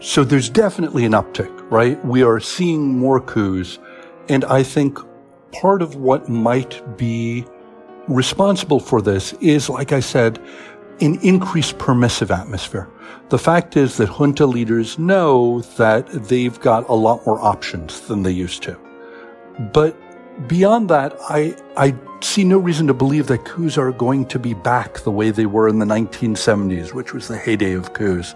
So there's definitely an uptick, right? We are seeing more coups. And I think part of what might be responsible for this is, like I said, an increased permissive atmosphere. The fact is that junta leaders know that they've got a lot more options than they used to. But beyond that, I, I see no reason to believe that coups are going to be back the way they were in the 1970s, which was the heyday of coups.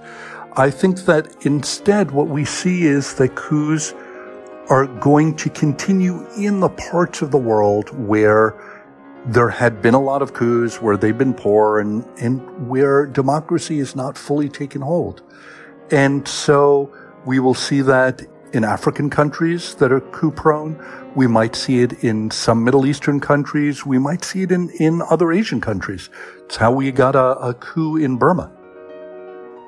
I think that instead what we see is that coups are going to continue in the parts of the world where there had been a lot of coups, where they've been poor and, and where democracy is not fully taken hold. And so we will see that in African countries that are coup prone. We might see it in some Middle Eastern countries. We might see it in, in other Asian countries. It's how we got a, a coup in Burma.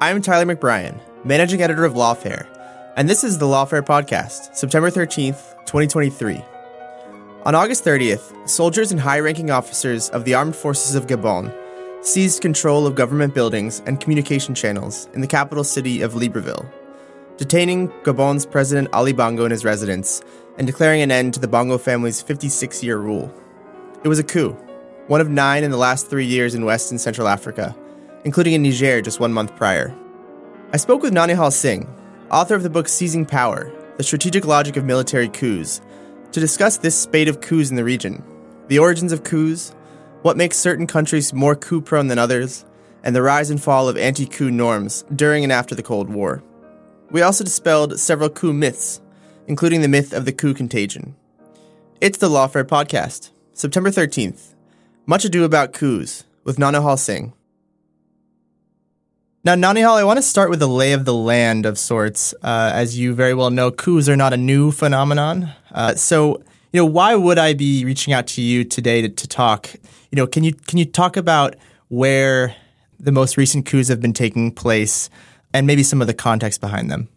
I'm Tyler McBrien, managing editor of Lawfare, and this is the Lawfare podcast, September 13th, 2023. On August 30th, soldiers and high ranking officers of the Armed Forces of Gabon seized control of government buildings and communication channels in the capital city of Libreville, detaining Gabon's President Ali Bongo in his residence and declaring an end to the Bongo family's 56 year rule. It was a coup, one of nine in the last three years in West and Central Africa including in Niger just one month prior. I spoke with Naunihal Singh, author of the book Seizing Power The Strategic Logic of Military Coups, to discuss this spate of coups in the region, the origins of coups, what makes certain countries more coup prone than others, and the rise and fall of anti coup norms during and after the Cold War. We also dispelled several coup myths, including the myth of the coup contagion. It's the Lawfare Podcast, September 13th. Much Ado About Coups, with Naunihal Singh. Now, Naunihal, I want to start with a lay of the land of sorts. Uh, as you very well know, coups are not a new phenomenon. Uh, so, you know, why would I be reaching out to you today to, to talk? You know, can you can you talk about where the most recent coups have been taking place, and maybe some of the context behind them?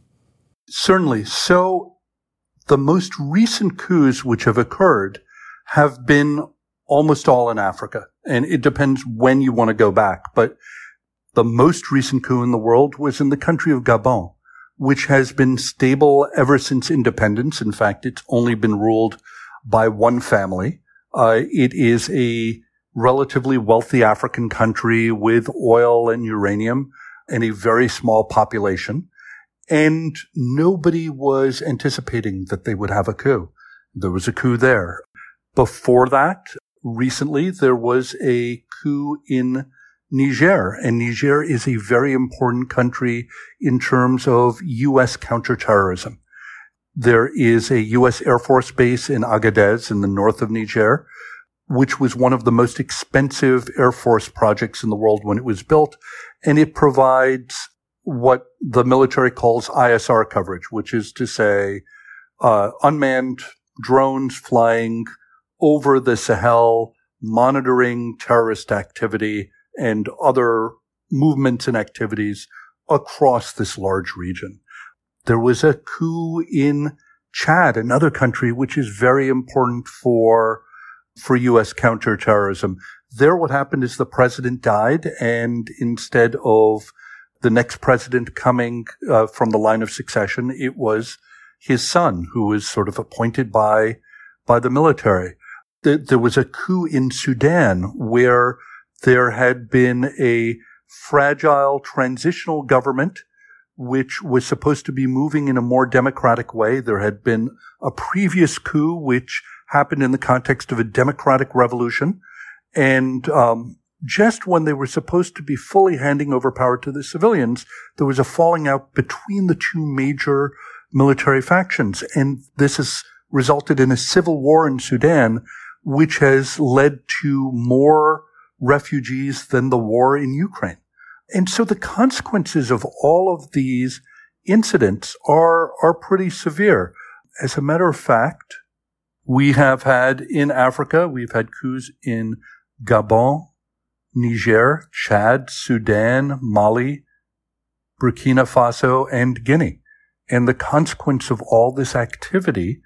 Certainly. So, the most recent coups which have occurred have been almost all in Africa, and it depends when you want to go back, but the most recent coup in the world was in the country of Gabon, which has been stable ever since independence. In fact, it's only been ruled by one family. Uh, it is a relatively wealthy African country with oil and uranium and a very small population. And nobody was anticipating that they would have a coup. There was a coup there. Before that, recently, there was a coup in Niger. And Niger is a very important country in terms of U.S. counterterrorism. There is a U.S. Air Force base in Agadez in the north of Niger, which was one of the most expensive Air Force projects in the world when it was built. And it provides what the military calls ISR coverage, which is to say, uh, unmanned drones flying over the Sahel, monitoring terrorist activity and other movements and activities across this large region. There was a coup in Chad, another country which is very important for, for U.S. counterterrorism. There, what happened is the president died, and instead of the next president coming uh, from the line of succession, it was his son who was sort of appointed by by the military. th- there was a coup in Sudan where there had been a fragile transitional government which was supposed to be moving in a more democratic way. There had been a previous coup which happened in the context of a democratic revolution. And um, just when they were supposed to be fully handing over power to the civilians, there was a falling out between the two major military factions. And this has resulted in a civil war in Sudan, which has led to more refugees than the war in Ukraine. And so the consequences of all of these incidents are, are pretty severe. As a matter of fact, we have had in Africa, we've had coups in Gabon, Niger, Chad, Sudan, Mali, Burkina Faso, and Guinea. And the consequence of all this activity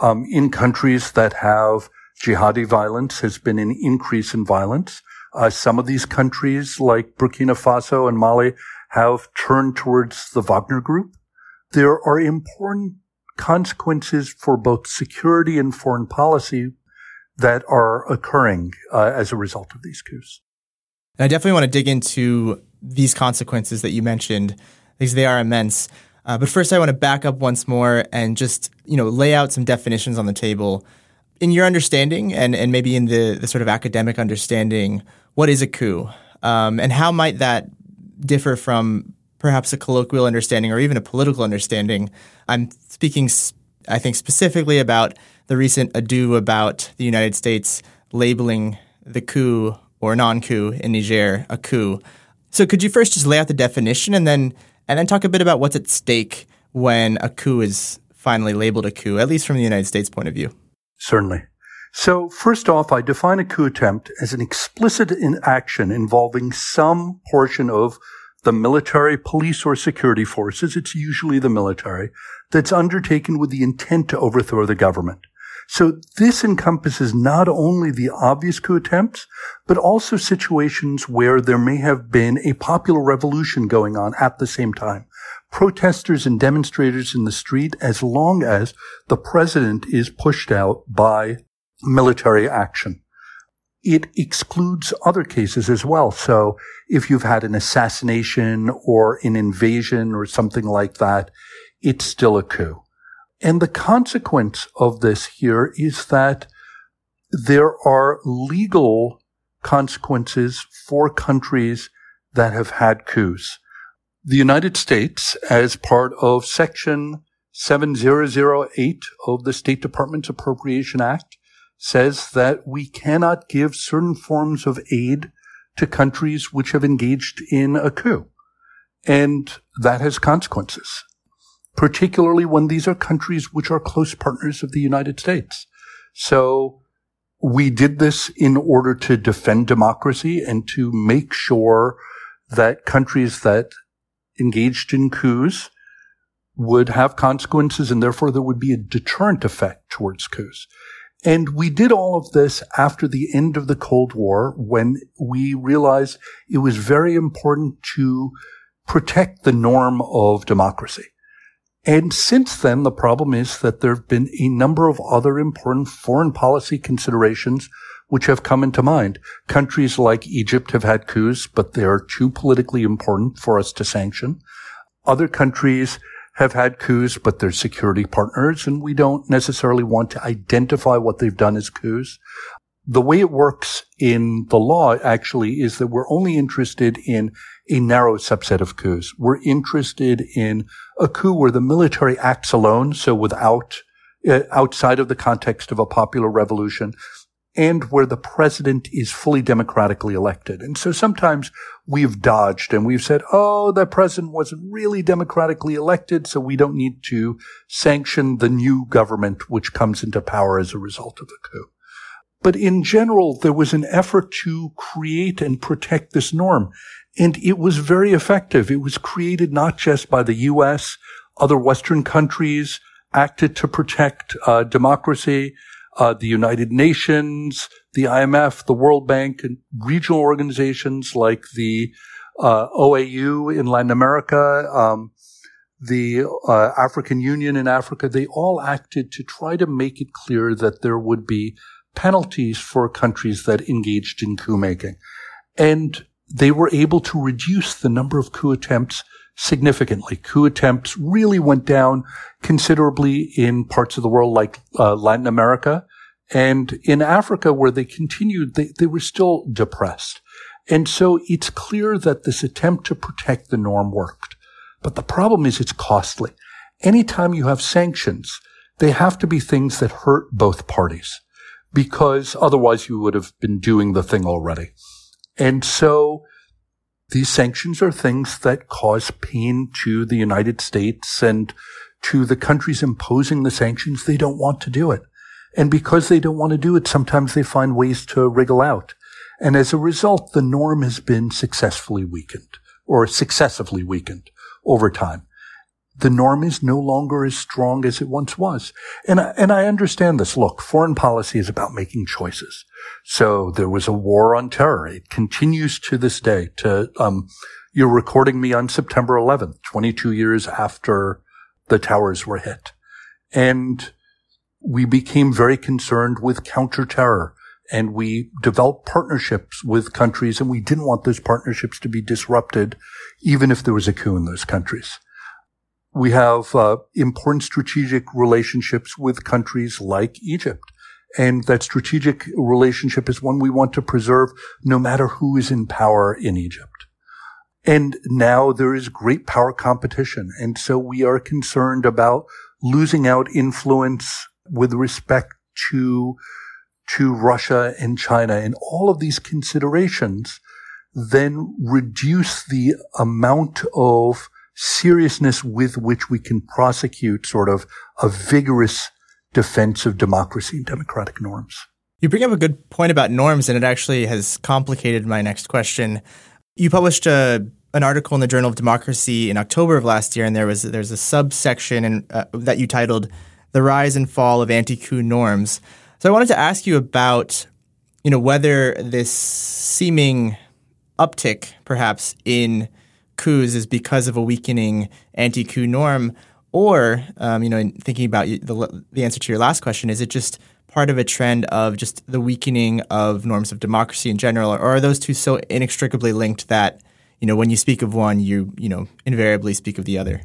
um, in countries that have jihadi violence has been an increase in violence. Uh, some of these countries, like Burkina Faso and Mali, have turned towards the Wagner Group. There are important consequences for both security and foreign policy that are occurring uh, as a result of these coups. I definitely want to dig into these consequences that you mentioned because they are immense. Uh, but first, I want to back up once more and just you know lay out some definitions on the table. In your understanding, and, and maybe in the, the sort of academic understanding, what is a coup, um, and how might that differ from perhaps a colloquial understanding or even a political understanding? I'm speaking, I think, specifically about the recent ado about the United States labeling the coup or non-coup in Niger a coup. So, could you first just lay out the definition and then and then talk a bit about what's at stake when a coup is finally labeled a coup, at least from the United States point of view? Certainly. So first off, I define a coup attempt as an explicit action involving some portion of the military, police, or security forces. It's usually the military that's undertaken with the intent to overthrow the government. So this encompasses not only the obvious coup attempts, but also situations where there may have been a popular revolution going on at the same time. Protesters and demonstrators in the street as long as the president is pushed out by military action. It excludes other cases as well. So if you've had an assassination or an invasion or something like that, it's still a coup. And the consequence of this here is that there are legal consequences for countries that have had coups. The United States, as part of Section 7008 of the State Department's Appropriation Act, says that we cannot give certain forms of aid to countries which have engaged in a coup. And that has consequences, particularly when these are countries which are close partners of the United States. So we did this in order to defend democracy and to make sure that countries that engaged in coups would have consequences and therefore there would be a deterrent effect towards coups. And we did all of this after the end of the Cold War when we realized it was very important to protect the norm of democracy. And since then, the problem is that there have been a number of other important foreign policy considerations which have come into mind. Countries like Egypt have had coups, but they are too politically important for us to sanction. Other countries have had coups, but they're security partners, and we don't necessarily want to identify what they've done as coups. The way it works in the law actually is that we're only interested in a narrow subset of coups. We're interested in a coup where the military acts alone, so without, uh, outside of the context of a popular revolution, and where the president is fully democratically elected. And so sometimes we've dodged and we've said, oh, the president wasn't really democratically elected, so we don't need to sanction the new government which comes into power as a result of the coup. But in general, there was an effort to create and protect this norm. And it was very effective. It was created not just by the U.S., other Western countries acted to protect uh, democracy uh, the United Nations, the IMF, the World Bank, and regional organizations like the uh, OAU in Latin America, um, the uh, African Union in Africa, they all acted to try to make it clear that there would be penalties for countries that engaged in coup making. And they were able to reduce the number of coup attempts significantly. Coup attempts really went down considerably in parts of the world like uh, Latin America and in Africa where they continued, they, they were still depressed. And so it's clear that this attempt to protect the norm worked. But the problem is it's costly. Anytime you have sanctions, they have to be things that hurt both parties because otherwise you would have been doing the thing already. And so these sanctions are things that cause pain to the United States and to the countries imposing the sanctions. They don't want to do it. And because they don't want to do it, sometimes they find ways to wriggle out. And as a result, the norm has been successfully weakened or successively weakened over time the norm is no longer as strong as it once was. And I, and I understand this. Look, foreign policy is about making choices. So there was a war on terror. It continues to this day to, um, you're recording me on September 11th, 22 years after the towers were hit. And we became very concerned with counterterror and we developed partnerships with countries and we didn't want those partnerships to be disrupted, even if there was a coup in those countries. We have uh, important strategic relationships with countries like Egypt. And that strategic relationship is one we want to preserve no matter who is in power in Egypt. And now there is great power competition. And so we are concerned about losing out influence with respect to, to Russia and China. And all of these considerations then reduce the amount of seriousness with which we can prosecute sort of a vigorous defense of democracy and democratic norms. You bring up a good point about norms, and it actually has complicated my next question. You published a, an article in the Journal of Democracy in October of last year, and there was there's a subsection in, uh, that you titled "The Rise and Fall of Anti-Coup Norms." So I wanted to ask you about, you know, whether this seeming uptick, perhaps in coups is because of a weakening anti-coup norm, or um, you know, in thinking about the the answer to your last question, is it just part of a trend of just the weakening of norms of democracy in general, or are those two so inextricably linked that you know when you speak of one, you you know invariably speak of the other?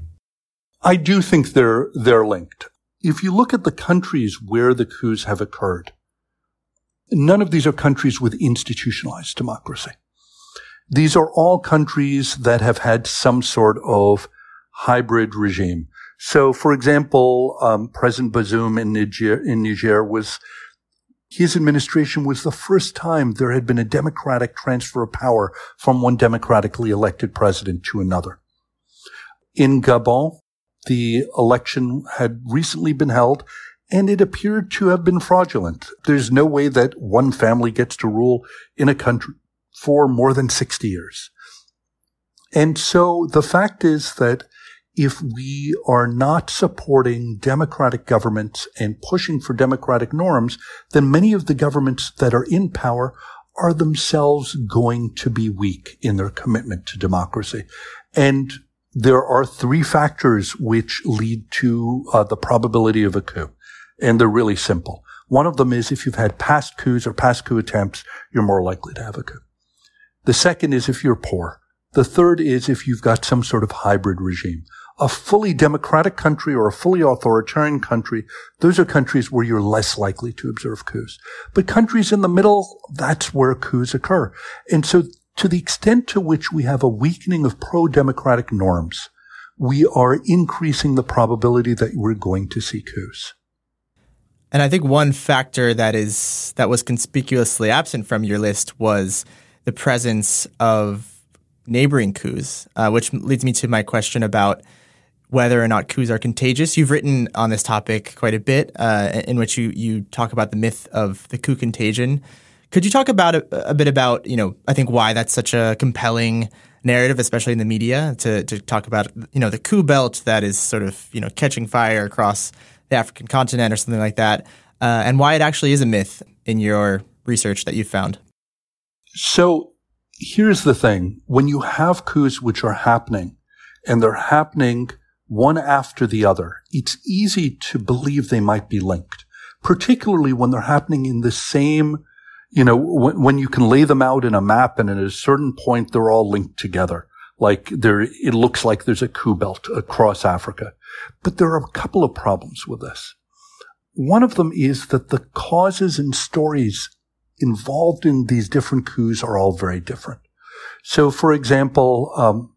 I do think they're they're linked. If you look at the countries where the coups have occurred, none of these are countries with institutionalized democracy. These are all countries that have had some sort of hybrid regime. So, for example, um, President Bazoum in Niger, in Niger was his administration was the first time there had been a democratic transfer of power from one democratically elected president to another. In Gabon, the election had recently been held and it appeared to have been fraudulent. There's no way that one family gets to rule in a country for more than 60 years. And so the fact is that if we are not supporting democratic governments and pushing for democratic norms, then many of the governments that are in power are themselves going to be weak in their commitment to democracy. And there are three factors which lead to uh, the probability of a coup. And they're really simple. One of them is if you've had past coups or past coup attempts, you're more likely to have a coup. The second is if you're poor. The third is if you've got some sort of hybrid regime. A fully democratic country or a fully authoritarian country, those are countries where you're less likely to observe coups. But countries in the middle, that's where coups occur. And so to the extent to which we have a weakening of pro-democratic norms, we are increasing the probability that we're going to see coups. And I think one factor that is that was conspicuously absent from your list was the presence of neighboring coups, uh, which leads me to my question about whether or not coups are contagious. You've written on this topic quite a bit, uh, in which you you talk about the myth of the coup contagion. Could you talk about a, a, bit about you know I think why that's such a compelling narrative, especially in the media, to to talk about you know the coup belt that is sort of you know catching fire across the African continent or something like that, uh, and why it actually is a myth in your research that you found. So here's the thing. When you have coups which are happening and they're happening one after the other, it's easy to believe they might be linked. particularly when they're happening in the same, you know, when, when you can lay them out in a map and at a certain point they're all linked together. Like there, it looks like there's a coup belt across Africa. But there are a couple of problems with this. One of them is that the causes and stories involved in these different coups are all very different. So, for example, um,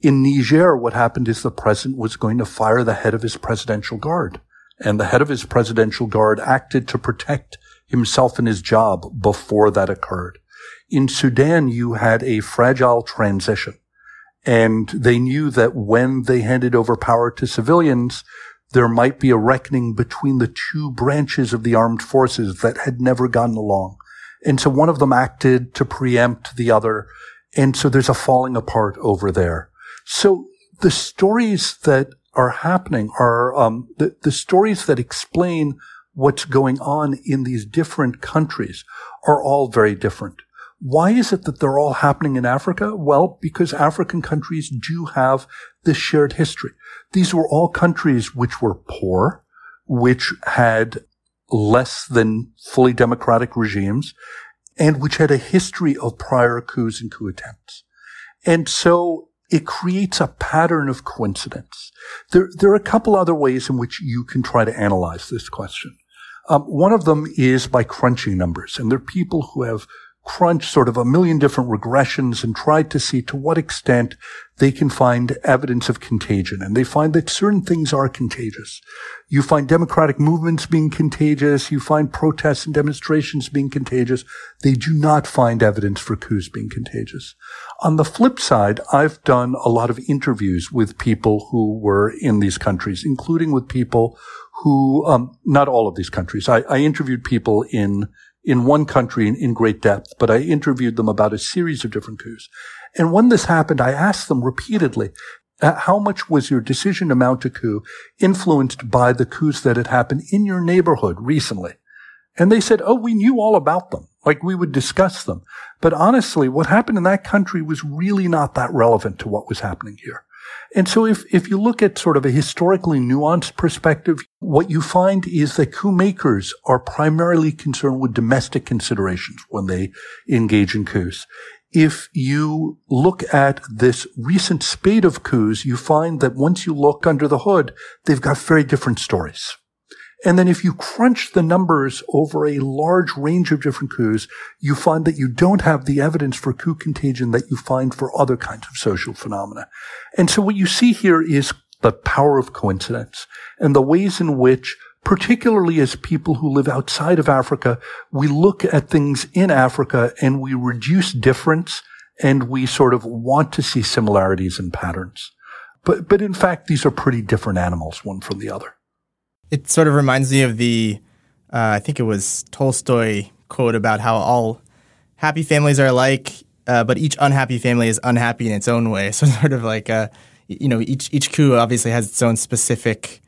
in Niger, what happened is the president was going to fire the head of his presidential guard. And the head of his presidential guard acted to protect himself and his job before that occurred. In Sudan, you had a fragile transition. And they knew that when they handed over power to civilians, there might be a reckoning between the two branches of the armed forces that had never gotten along. And so one of them acted to preempt the other. And so there's a falling apart over there. So the stories that are happening are um, the, the stories that explain what's going on in these different countries are all very different. Why is it that they're all happening in Africa? Well, because African countries do have this shared history. These were all countries which were poor, which had less than fully democratic regimes, and which had a history of prior coups and coup attempts. And so it creates a pattern of coincidence. There, there are a couple other ways in which you can try to analyze this question. Um, one of them is by crunching numbers, and there are people who have crunched sort of a million different regressions and tried to see to what extent they can find evidence of contagion. And they find that certain things are contagious. You find democratic movements being contagious. You find protests and demonstrations being contagious. They do not find evidence for coups being contagious. On the flip side, I've done a lot of interviews with people who were in these countries, including with people who, um, not all of these countries. I, I interviewed people in in one country in, in great depth, but I interviewed them about a series of different coups. And when this happened, I asked them repeatedly, Uh, how much was your decision to mount a coup influenced by the coups that had happened in your neighborhood recently? And they said, oh, we knew all about them. Like we would discuss them. But honestly, what happened in that country was really not that relevant to what was happening here. And so if, if you look at sort of a historically nuanced perspective, what you find is that coup makers are primarily concerned with domestic considerations when they engage in coups. If you look at this recent spate of coups, you find that once you look under the hood, they've got very different stories. And then if you crunch the numbers over a large range of different coups, you find that you don't have the evidence for coup contagion that you find for other kinds of social phenomena. And so what you see here is the power of coincidence and the ways in which particularly as people who live outside of Africa, we look at things in Africa and we reduce difference and we sort of want to see similarities and patterns. But, but in fact, these are pretty different animals, one from the other. It sort of reminds me of the, uh, I think it was Tolstoy quote about how all happy families are alike, uh, but each unhappy family is unhappy in its own way. So sort of like, uh, you know, each each coup obviously has its own specific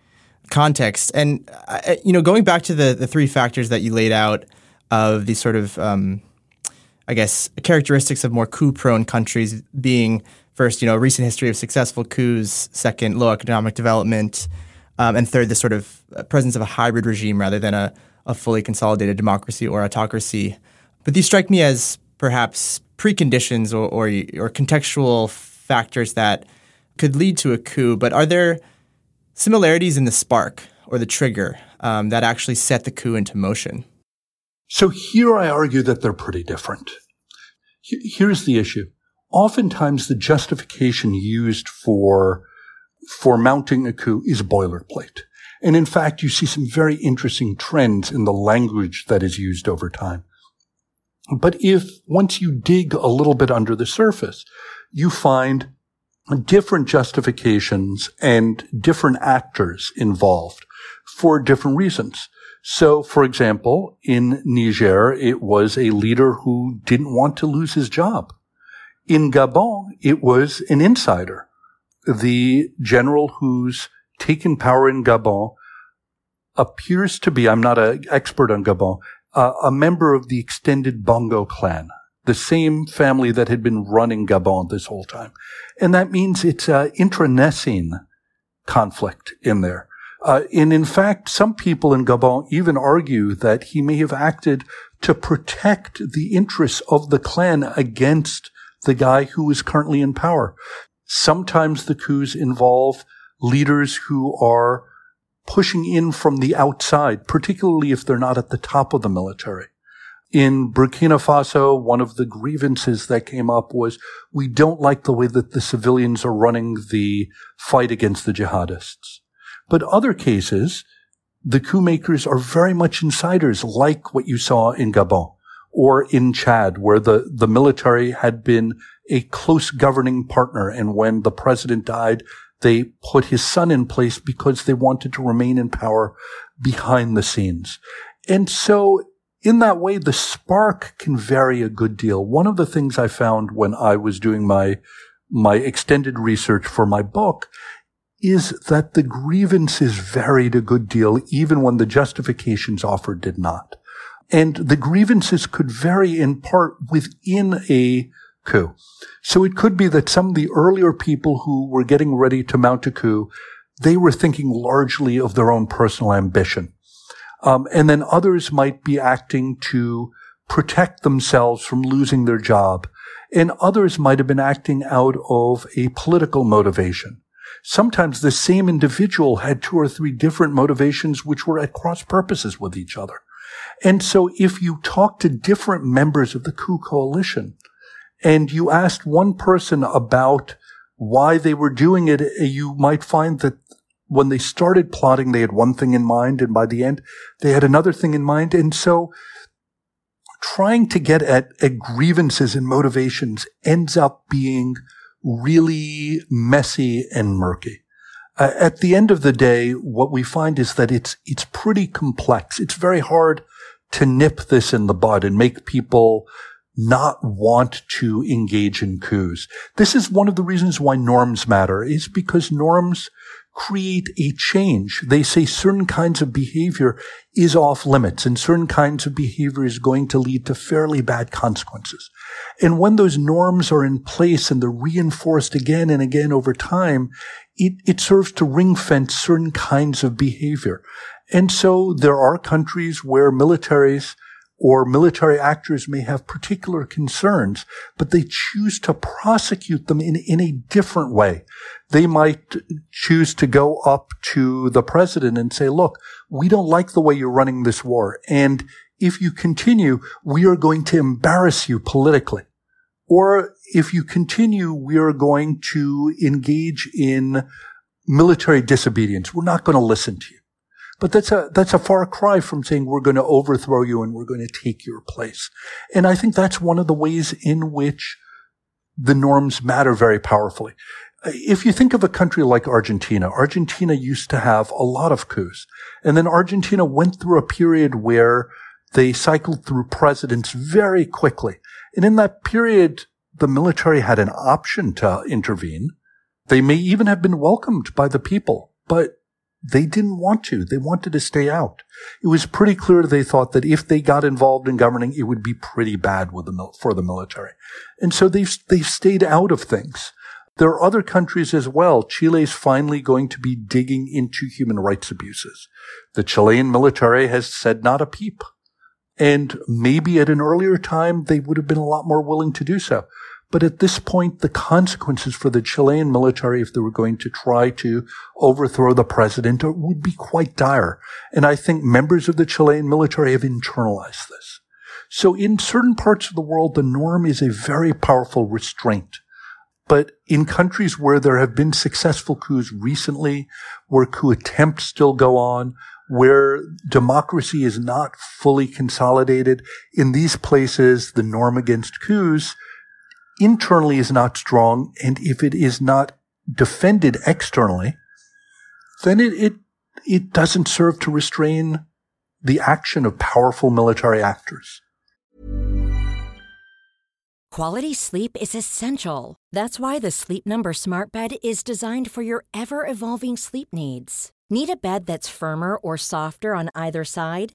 context. And uh, you know, going back to the the three factors that you laid out of these sort of, um, I guess, characteristics of more coup-prone countries being first, you know, recent history of successful coups, second, low economic development, um, and third, the sort of uh, presence of a hybrid regime rather than a, a fully consolidated democracy or autocracy. But these strike me as perhaps preconditions or, or, or contextual factors that could lead to a coup. But are there similarities in the spark or the trigger um, that actually set the coup into motion? So here I argue that they're pretty different. Here's the issue. Oftentimes the justification used for for mounting a coup is boilerplate. And in fact, you see some very interesting trends in the language that is used over time. But if once you dig a little bit under the surface, you find different justifications and different actors involved for different reasons. So, for example, in Niger, it was a leader who didn't want to lose his job. In Gabon, it was an insider the general who's taken power in Gabon appears to be, I'm not an expert on Gabon, uh, a member of the extended Bongo clan, the same family that had been running Gabon this whole time. And that means it's an internecine conflict in there. Uh, and in fact, some people in Gabon even argue that he may have acted to protect the interests of the clan against the guy who is currently in power. Sometimes the coups involve leaders who are pushing in from the outside, particularly if they're not at the top of the military. In Burkina Faso, one of the grievances that came up was we don't like the way that the civilians are running the fight against the jihadists. But other cases, the coup makers are very much insiders, like what you saw in Gabon or in Chad, where the, the military had been a close governing partner. And when the president died, they put his son in place because they wanted to remain in power behind the scenes. And so in that way, the spark can vary a good deal. One of the things I found when I was doing my, my extended research for my book is that the grievances varied a good deal, even when the justifications offered did not. And the grievances could vary in part within a coup. So it could be that some of the earlier people who were getting ready to mount a coup, they were thinking largely of their own personal ambition. Um, and then others might be acting to protect themselves from losing their job. And others might have been acting out of a political motivation. Sometimes the same individual had two or three different motivations which were at cross purposes with each other. And so if you talk to different members of the coup coalition and you asked one person about why they were doing it, you might find that when they started plotting, they had one thing in mind, and by the end, they had another thing in mind. And so trying to get at, at grievances and motivations ends up being really messy and murky. Uh, at the end of the day, what we find is that it's, it's pretty complex. It's very hard to nip this in the bud and make people not want to engage in coups. This is one of the reasons why norms matter is because norms create a change. They say certain kinds of behavior is off limits and certain kinds of behavior is going to lead to fairly bad consequences. And when those norms are in place and they're reinforced again and again over time, it, it serves to ring fence certain kinds of behavior. And so there are countries where militaries or military actors may have particular concerns, but they choose to prosecute them in, in a different way. They might choose to go up to the president and say, look, we don't like the way you're running this war. And if you continue, we are going to embarrass you politically. Or if you continue, we are going to engage in military disobedience. We're not going to listen to you. But that's a, that's a far cry from saying we're going to overthrow you and we're going to take your place. And I think that's one of the ways in which the norms matter very powerfully. If you think of a country like Argentina, Argentina used to have a lot of coups. And then Argentina went through a period where they cycled through presidents very quickly. And in that period, the military had an option to intervene. They may even have been welcomed by the people, but they didn't want to. They wanted to stay out. It was pretty clear they thought that if they got involved in governing, it would be pretty bad the, for the military. And so they've, they've stayed out of things. There are other countries as well. Chile is finally going to be digging into human rights abuses. The Chilean military has said not a peep. And maybe at an earlier time, they would have been a lot more willing to do so. But at this point, the consequences for the Chilean military, if they were going to try to overthrow the president, would be quite dire. And I think members of the Chilean military have internalized this. So in certain parts of the world, the norm is a very powerful restraint. But in countries where there have been successful coups recently, where coup attempts still go on, where democracy is not fully consolidated, in these places, the norm against coups internally is not strong, and if it is not defended externally, then it, it, it doesn't serve to restrain the action of powerful military actors. Quality sleep is essential. That's why the Sleep Number Smart Bed is designed for your ever evolving sleep needs. Need a bed that's firmer or softer on either side?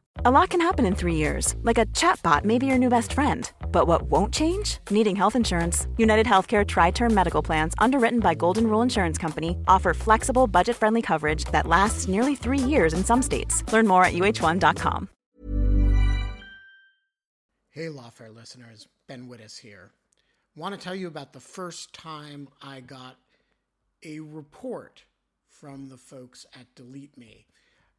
A lot can happen in three years, like a chatbot may be your new best friend. But what won't change? Needing health insurance. United Healthcare Tri Term Medical Plans, underwritten by Golden Rule Insurance Company, offer flexible, budget friendly coverage that lasts nearly three years in some states. Learn more at uh1.com. Hey, Lawfare listeners, Ben Wittes here. Want to tell you about the first time I got a report from the folks at Delete Me.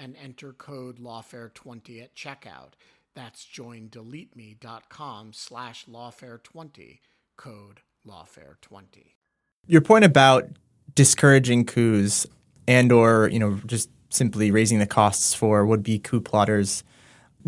and enter code lawfare20 at checkout. That's joindeleteme.com slash lawfare20, code lawfare20. Your point about discouraging coups and or, you know, just simply raising the costs for would-be coup plotters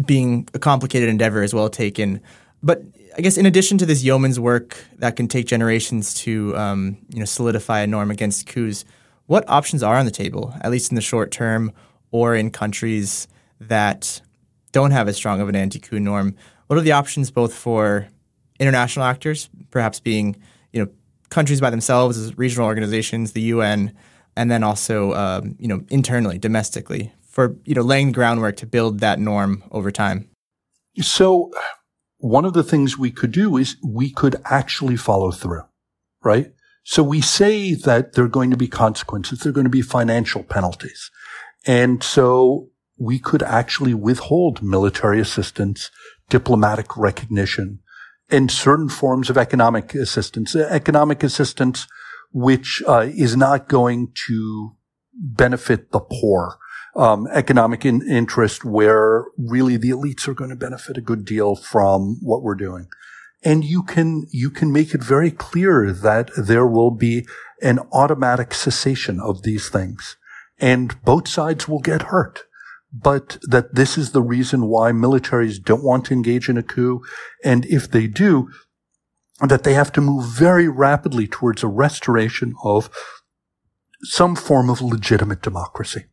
being a complicated endeavor is well taken. But I guess in addition to this yeoman's work that can take generations to um, you know solidify a norm against coups, what options are on the table, at least in the short term, or in countries that don't have as strong of an anti-coup norm, what are the options both for international actors, perhaps being you know countries by themselves, as regional organizations, the UN, and then also um, you know internally, domestically, for you know laying the groundwork to build that norm over time. So, one of the things we could do is we could actually follow through, right? So we say that there are going to be consequences, there are going to be financial penalties, and so we could actually withhold military assistance, diplomatic recognition, and certain forms of economic assistance. Economic assistance, which uh, is not going to benefit the poor. Um, economic in- interest where really the elites are going to benefit a good deal from what we're doing. And you can, you can make it very clear that there will be an automatic cessation of these things and both sides will get hurt but that this is the reason why militaries don't want to engage in a coup. And if they do, that they have to move very rapidly towards a restoration of some form of legitimate democracy.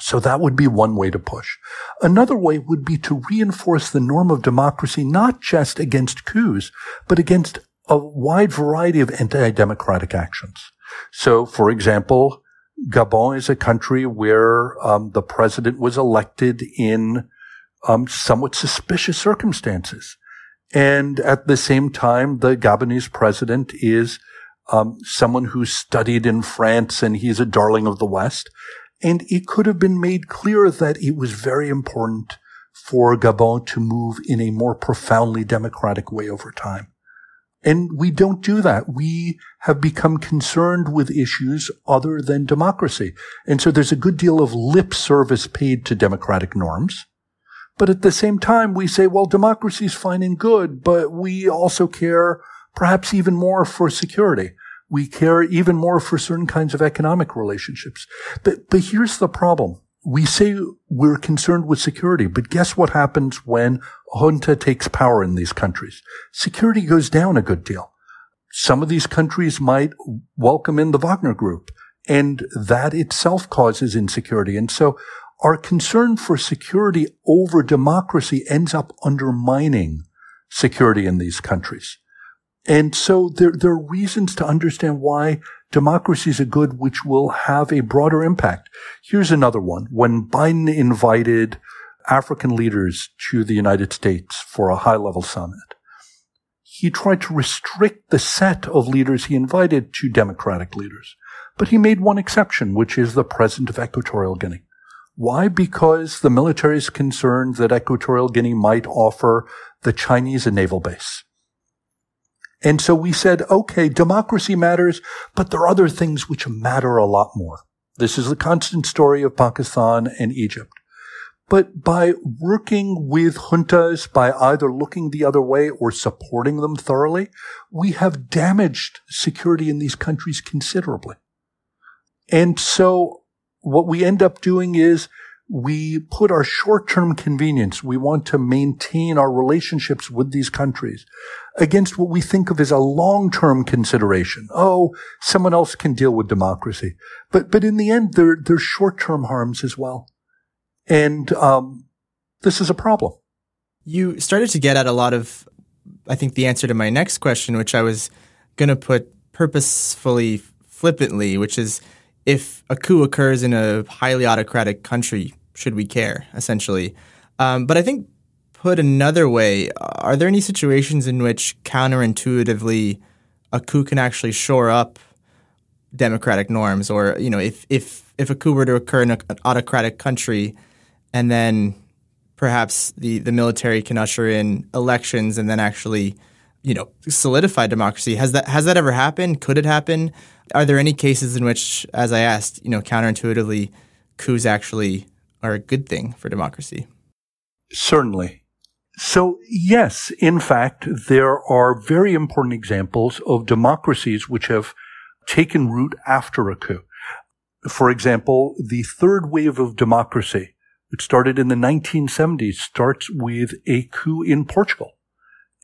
So that would be one way to push. Another way would be to reinforce the norm of democracy, not just against coups, but against a wide variety of anti-democratic actions. So, for example, Gabon is a country where um, the president was elected in um, somewhat suspicious circumstances. And at the same time, the Gabonese president is um, someone who studied in France and he's a darling of the West. And it could have been made clear that it was very important for Gabon to move in a more profoundly democratic way over time. And we don't do that. We have become concerned with issues other than democracy. And so there's a good deal of lip service paid to democratic norms. But at the same time, we say, well, democracy is fine and good, but we also care perhaps even more for security. We care even more for certain kinds of economic relationships. But, but here's the problem we say we're concerned with security, but guess what happens when junta takes power in these countries? Security goes down a good deal. Some of these countries might welcome in the Wagner group, and that itself causes insecurity. And so our concern for security over democracy ends up undermining security in these countries. And so there, there are reasons to understand why democracy is a good which will have a broader impact. Here's another one. When Biden invited African leaders to the United States for a high level summit, he tried to restrict the set of leaders he invited to democratic leaders. But he made one exception, which is the president of Equatorial Guinea. Why? Because the military is concerned that Equatorial Guinea might offer the Chinese a naval base. And so we said, okay, democracy matters, but there are other things which matter a lot more. This is the constant story of Pakistan and Egypt. But by working with juntas, by either looking the other way or supporting them thoroughly, we have damaged security in these countries considerably. And so what we end up doing is we put our short-term convenience. We want to maintain our relationships with these countries against what we think of as a long-term consideration. Oh, someone else can deal with democracy. But, but in the end, there, there's short-term harms as well. And, um, this is a problem. You started to get at a lot of, I think, the answer to my next question, which I was going to put purposefully flippantly, which is, if a coup occurs in a highly autocratic country, should we care, essentially? Um, but I think, put another way, are there any situations in which counterintuitively a coup can actually shore up democratic norms? Or, you know, if, if, if a coup were to occur in an autocratic country and then perhaps the, the military can usher in elections and then actually you know solidify democracy has that has that ever happened could it happen are there any cases in which, as I asked, you know, counterintuitively, coups actually are a good thing for democracy? Certainly. So, yes, in fact, there are very important examples of democracies which have taken root after a coup. For example, the third wave of democracy, which started in the 1970s, starts with a coup in Portugal.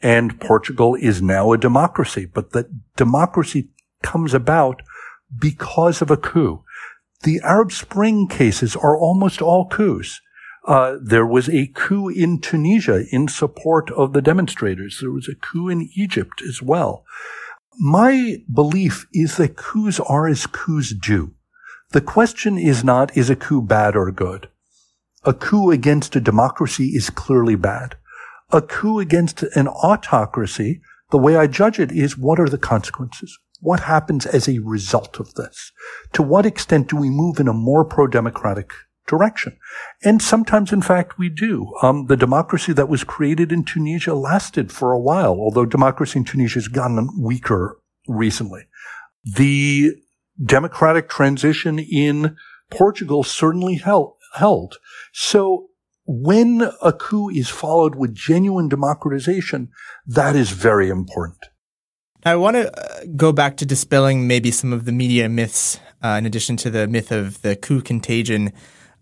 And Portugal is now a democracy, but that democracy comes about because of a coup. The Arab Spring cases are almost all coups. Uh, there was a coup in Tunisia in support of the demonstrators. There was a coup in Egypt as well. My belief is that coups are as coups do. The question is not, is a coup bad or good? A coup against a democracy is clearly bad. A coup against an autocracy, the way I judge it is what are the consequences? What happens as a result of this? To what extent do we move in a more pro-democratic direction? And sometimes, in fact, we do. Um, the democracy that was created in Tunisia lasted for a while, although democracy in Tunisia has gotten weaker recently. The democratic transition in Portugal certainly held, held. So when a coup is followed with genuine democratization, that is very important. I want to uh, go back to dispelling maybe some of the media myths, uh, in addition to the myth of the coup contagion.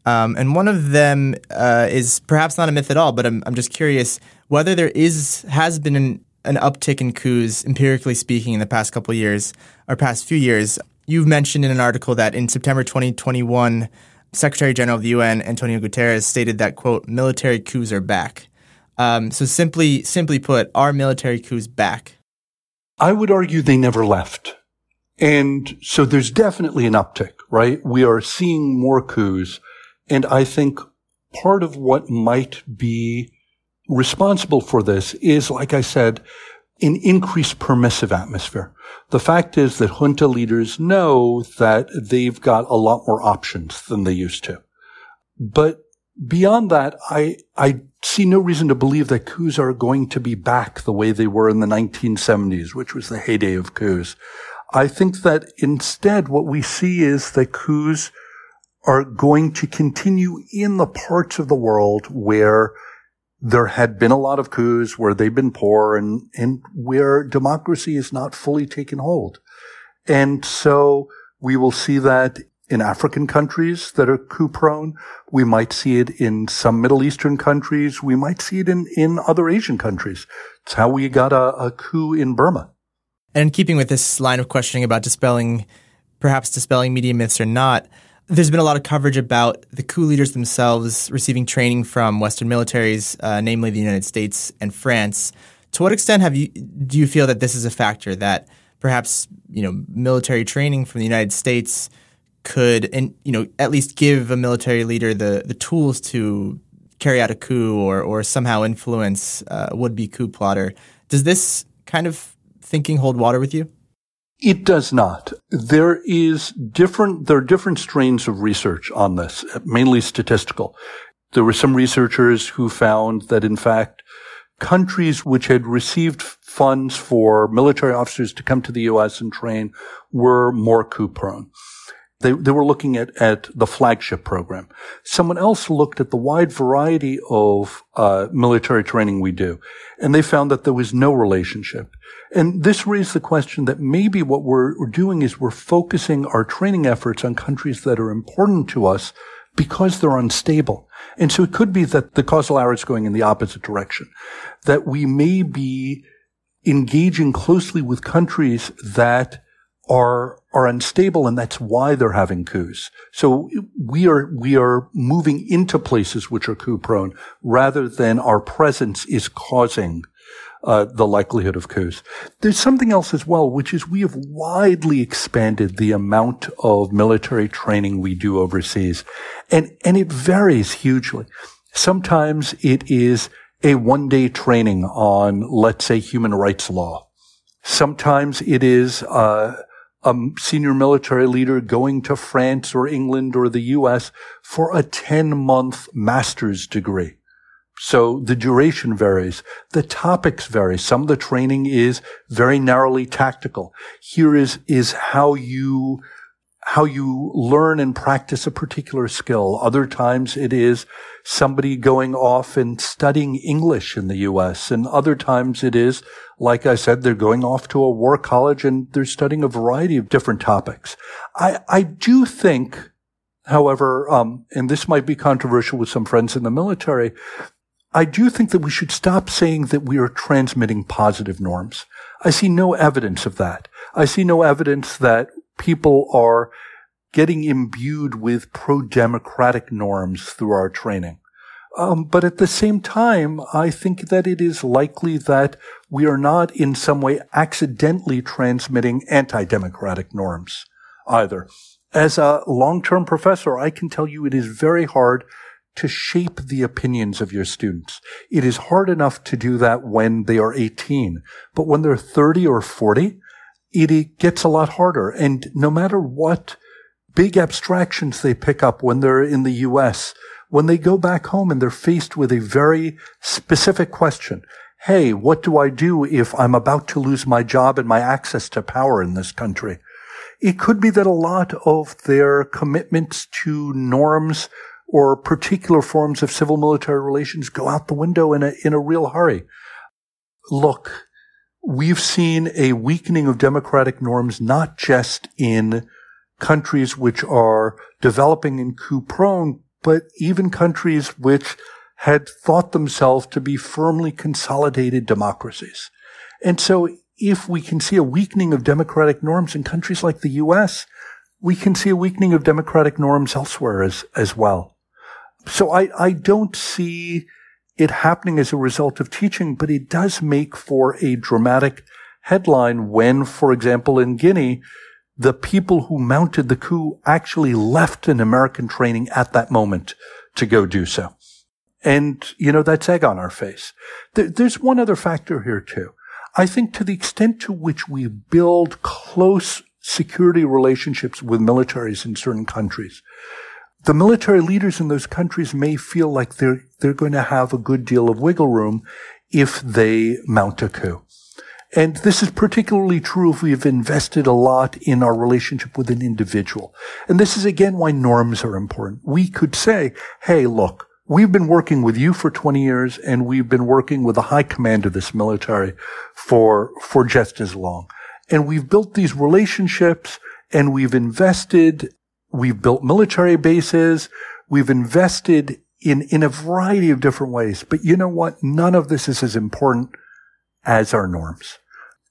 Um, and one of them uh, is perhaps not a myth at all, but I'm, I'm just curious whether there is has been an, an uptick in coups, empirically speaking, in the past couple years or past few years. You've mentioned in an article that in September 2021, Secretary General of the UN Antonio Guterres stated that quote military coups are back. Um, so simply simply put, are military coups back? I would argue they never left. And so there's definitely an uptick, right? We are seeing more coups. And I think part of what might be responsible for this is, like I said, an increased permissive atmosphere. The fact is that junta leaders know that they've got a lot more options than they used to. But beyond that, I, I see no reason to believe that coups are going to be back the way they were in the 1970s, which was the heyday of coups. I think that instead what we see is that coups are going to continue in the parts of the world where there had been a lot of coups where they've been poor and, and where democracy is not fully taken hold. And so we will see that in African countries that are coup prone. We might see it in some Middle Eastern countries. We might see it in, in other Asian countries. It's how we got a, a coup in Burma. And in keeping with this line of questioning about dispelling, perhaps dispelling media myths or not, there's been a lot of coverage about the coup leaders themselves receiving training from Western militaries, uh, namely the United States and France. To what extent have you do you feel that this is a factor that perhaps you know military training from the United States could and you know at least give a military leader the the tools to carry out a coup or or somehow influence uh, a would be coup plotter? Does this kind of thinking hold water with you? It does not. There is different, there are different strains of research on this, mainly statistical. There were some researchers who found that in fact, countries which had received funds for military officers to come to the U.S. and train were more coup prone. They, they were looking at, at the flagship program. Someone else looked at the wide variety of uh, military training we do, and they found that there was no relationship. And this raised the question that maybe what we're, we're doing is we're focusing our training efforts on countries that are important to us because they're unstable. And so it could be that the causal arrow is going in the opposite direction, that we may be engaging closely with countries that are are unstable and that's why they're having coups. So we are we are moving into places which are coup prone rather than our presence is causing uh, the likelihood of coups. There's something else as well, which is we have widely expanded the amount of military training we do overseas, and and it varies hugely. Sometimes it is a one day training on, let's say, human rights law. Sometimes it is uh, a senior military leader going to France or England or the US for a 10 month master's degree. So the duration varies. The topics vary. Some of the training is very narrowly tactical. Here is, is how you, how you learn and practice a particular skill. Other times it is somebody going off and studying English in the U.S. And other times it is, like I said, they're going off to a war college and they're studying a variety of different topics. I, I do think, however, um, and this might be controversial with some friends in the military, I do think that we should stop saying that we are transmitting positive norms. I see no evidence of that. I see no evidence that people are getting imbued with pro-democratic norms through our training. Um, but at the same time, I think that it is likely that we are not in some way accidentally transmitting anti-democratic norms either. As a long-term professor, I can tell you it is very hard to shape the opinions of your students. It is hard enough to do that when they are 18, but when they're 30 or 40, it gets a lot harder. And no matter what big abstractions they pick up when they're in the US, when they go back home and they're faced with a very specific question. Hey, what do I do if I'm about to lose my job and my access to power in this country? It could be that a lot of their commitments to norms or particular forms of civil military relations go out the window in a, in a real hurry. Look, we've seen a weakening of democratic norms, not just in countries which are developing and coup prone, but even countries which had thought themselves to be firmly consolidated democracies. And so if we can see a weakening of democratic norms in countries like the US, we can see a weakening of democratic norms elsewhere as, as well. So I, I don't see it happening as a result of teaching, but it does make for a dramatic headline when, for example, in Guinea, the people who mounted the coup actually left an American training at that moment to go do so. And, you know, that's egg on our face. There's one other factor here too. I think to the extent to which we build close security relationships with militaries in certain countries, the military leaders in those countries may feel like they're, they're going to have a good deal of wiggle room if they mount a coup. And this is particularly true if we've invested a lot in our relationship with an individual. And this is again why norms are important. We could say, hey, look, we've been working with you for 20 years and we've been working with the high command of this military for, for just as long. And we've built these relationships and we've invested We've built military bases. We've invested in, in a variety of different ways. But you know what? None of this is as important as our norms.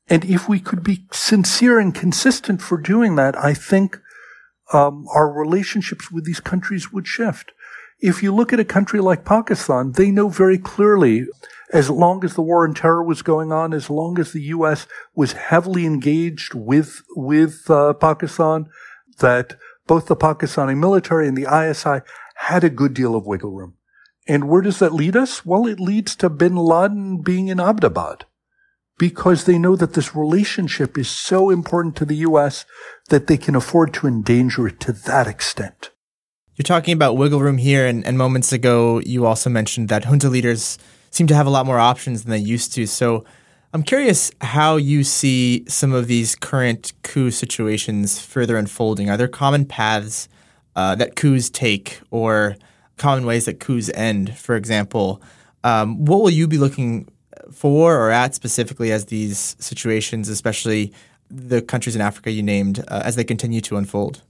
And if we could be sincere and consistent for doing that, I think um, our relationships with these countries would shift. If you look at a country like Pakistan, they know very clearly, as long as the war on terror was going on, as long as the U.S. was heavily engaged with with uh, Pakistan, that both the Pakistani military and the ISI had a good deal of wiggle room. And where does that lead us? Well, it leads to bin Laden being in Abbottabad because they know that this relationship is so important to the U.S. that they can afford to endanger it to that extent. You're talking about wiggle room here, and, and moments ago, you also mentioned that junta leaders seem to have a lot more options than they used to. So I'm curious how you see some of these current coup situations further unfolding. Are there common paths uh, that coups take or common ways that coups end, for example? Um, what will you be looking for or at specifically as these situations, especially the countries in Africa you named, uh, as they continue to unfold?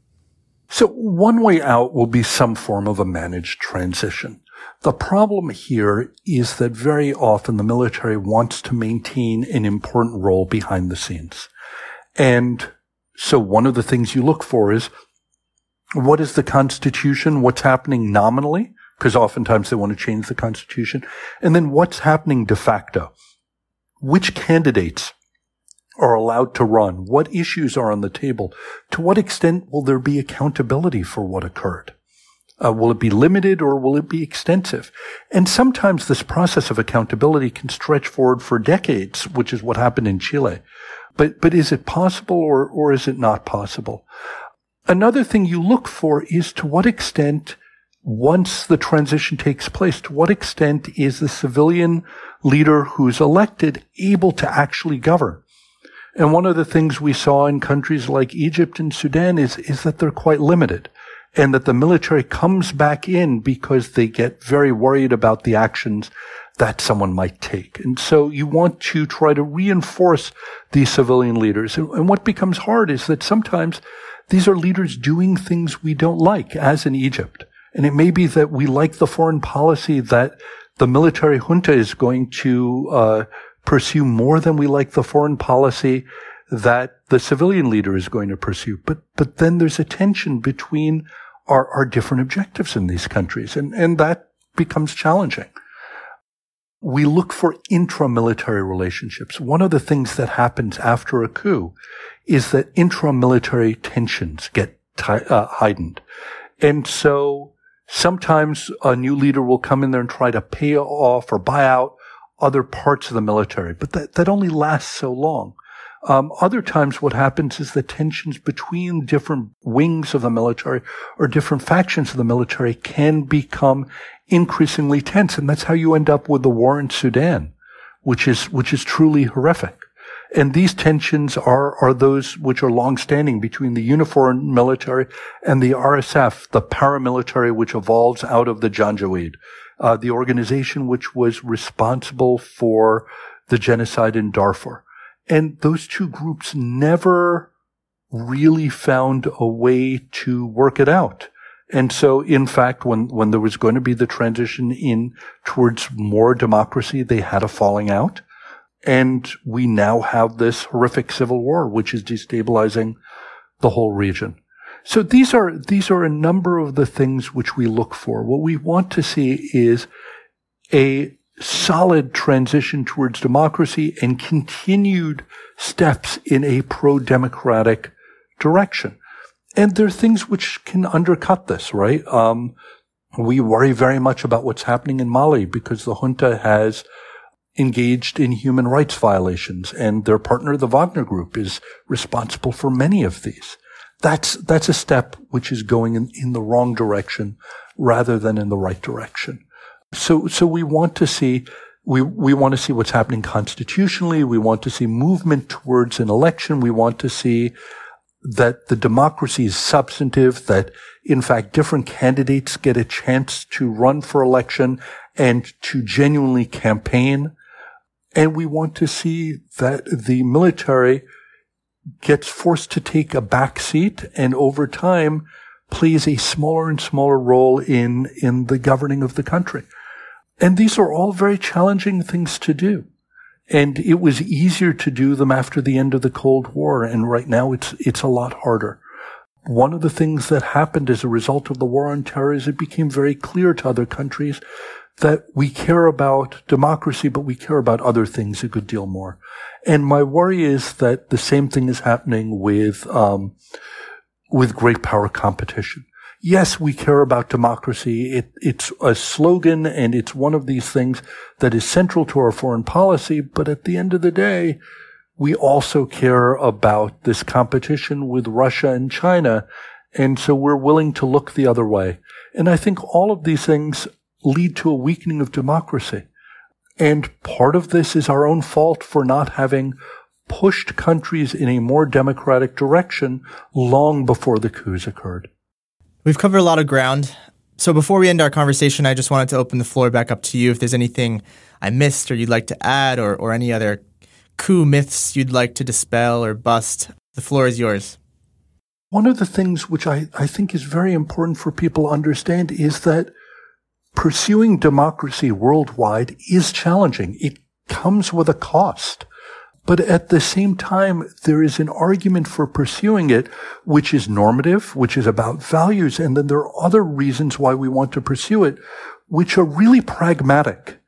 So one way out will be some form of a managed transition. The problem here is that very often the military wants to maintain an important role behind the scenes. And so one of the things you look for is what is the Constitution? What's happening nominally? Because oftentimes they want to change the Constitution. And then what's happening de facto? Which candidates are allowed to run? What issues are on the table? To what extent will there be accountability for what occurred? Uh, will it be limited or will it be extensive? And sometimes this process of accountability can stretch forward for decades, which is what happened in Chile. But, but is it possible or, or is it not possible? Another thing you look for is to what extent, once the transition takes place, to what extent is the civilian leader who's elected able to actually govern? And one of the things we saw in countries like Egypt and Sudan is, is that they're quite limited and that the military comes back in because they get very worried about the actions that someone might take. And so you want to try to reinforce these civilian leaders. And, what becomes hard is that sometimes these are leaders doing things we don't like, as in Egypt. And it may be that we like the foreign policy that the military junta is going to uh, pursue more than we like the foreign policy that the civilian leader is going to pursue. But, but then there's a tension between our, our different objectives in these countries. And, and that becomes challenging. We look for intramilitary relationships. One of the things that happens after a coup is that intramilitary tensions get uh, heightened. And so sometimes a new leader will come in there and try to pay off or buy out other parts of the military, but that, that only lasts so long. Um, other times what happens is the tensions between different wings of the military or different factions of the military can become increasingly tense. And that's how you end up with the war in Sudan, which is, which is truly horrific. And these tensions are, are those which are longstanding between the uniformed military and the RSF, the paramilitary which evolves out of the Janjaweed, uh, the organization which was responsible for the genocide in Darfur. And those two groups never really found a way to work it out. And so, in fact, when, when there was going to be the transition in towards more democracy, they had a falling out. And we now have this horrific civil war, which is destabilizing the whole region. So these are, these are a number of the things which we look for. What we want to see is a solid transition towards democracy and continued steps in a pro-democratic direction. And there are things which can undercut this, right? Um, we worry very much about what's happening in Mali because the junta has engaged in human rights violations and their partner, the Wagner Group, is responsible for many of these. That's, that's a step which is going in, in the wrong direction rather than in the right direction. So, so we want to see, we, we want to see what's happening constitutionally. We want to see movement towards an election. We want to see that the democracy is substantive, that in fact different candidates get a chance to run for election and to genuinely campaign and we want to see that the military gets forced to take a back seat and over time plays a smaller and smaller role in, in the governing of the country. And these are all very challenging things to do. And it was easier to do them after the end of the Cold War. And right now it's, it's a lot harder. One of the things that happened as a result of the war on terror is it became very clear to other countries that we care about democracy, but we care about other things a good deal more. And my worry is that the same thing is happening with um, with great power competition. Yes, we care about democracy. It, it's a slogan, and it's one of these things that is central to our foreign policy. But at the end of the day, we also care about this competition with Russia and China. And so we're willing to look the other way. And I think all of these things lead to a weakening of democracy. And part of this is our own fault for not having pushed countries in a more democratic direction long before the coups occurred. We've covered a lot of ground. So before we end our conversation, I just wanted to open the floor back up to you. If there's anything I missed or you'd like to add or, or any other coup myths you'd like to dispel or bust, the floor is yours. One of the things which I, I think is very important for people to understand is that pursuing democracy worldwide is challenging. It comes with a cost. But at the same time, there is an argument for pursuing it, which is normative, which is about values. And then there are other reasons why we want to pursue it, which are really pragmatic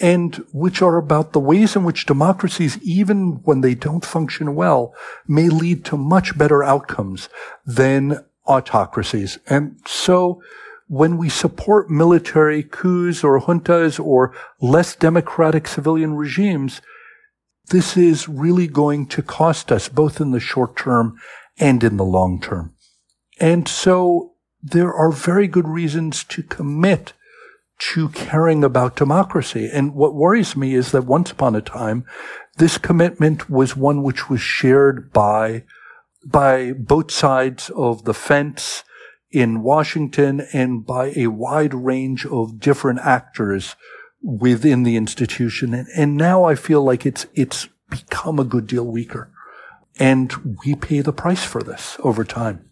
and which are about the ways in which democracies, even when they don't function well, may lead to much better outcomes than autocracies. And so when we support military coups or juntas or less democratic civilian regimes, this is really going to cost us both in the short term and in the long term. And so there are very good reasons to commit to caring about democracy. And what worries me is that once upon a time, this commitment was one which was shared by, by both sides of the fence in Washington and by a wide range of different actors within the institution. And, and now I feel like it's, it's become a good deal weaker. And we pay the price for this over time.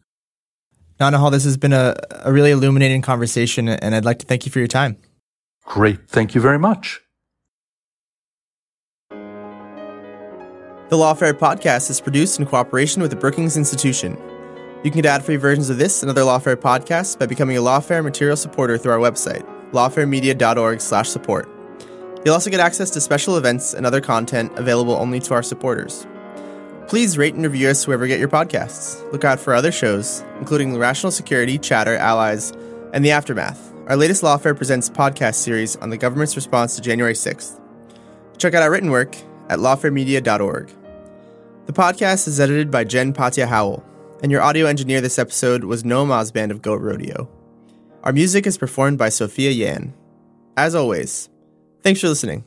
Naunihal, this has been a, a really illuminating conversation, and I'd like to thank you for your time. Great. Thank you very much. The Lawfare podcast is produced in cooperation with the Brookings Institution. You can get ad free versions of this and other Lawfare podcasts by becoming a Lawfare material supporter through our website. lawfaremedia.org slash support. You'll also get access to special events and other content available only to our supporters. Please rate and review us wherever you get your podcasts. Look out for other shows, including Rational Security, Chatter, Allies, and The Aftermath, our latest Lawfare Presents podcast series on the government's response to January 6th. Check out our written work at lawfaremedia.org. The podcast is edited by Jen Patja Howell, and your audio engineer this episode was Noam Osband of Goat Rodeo. Our music is performed by Sophia Yan. As always, thanks for listening.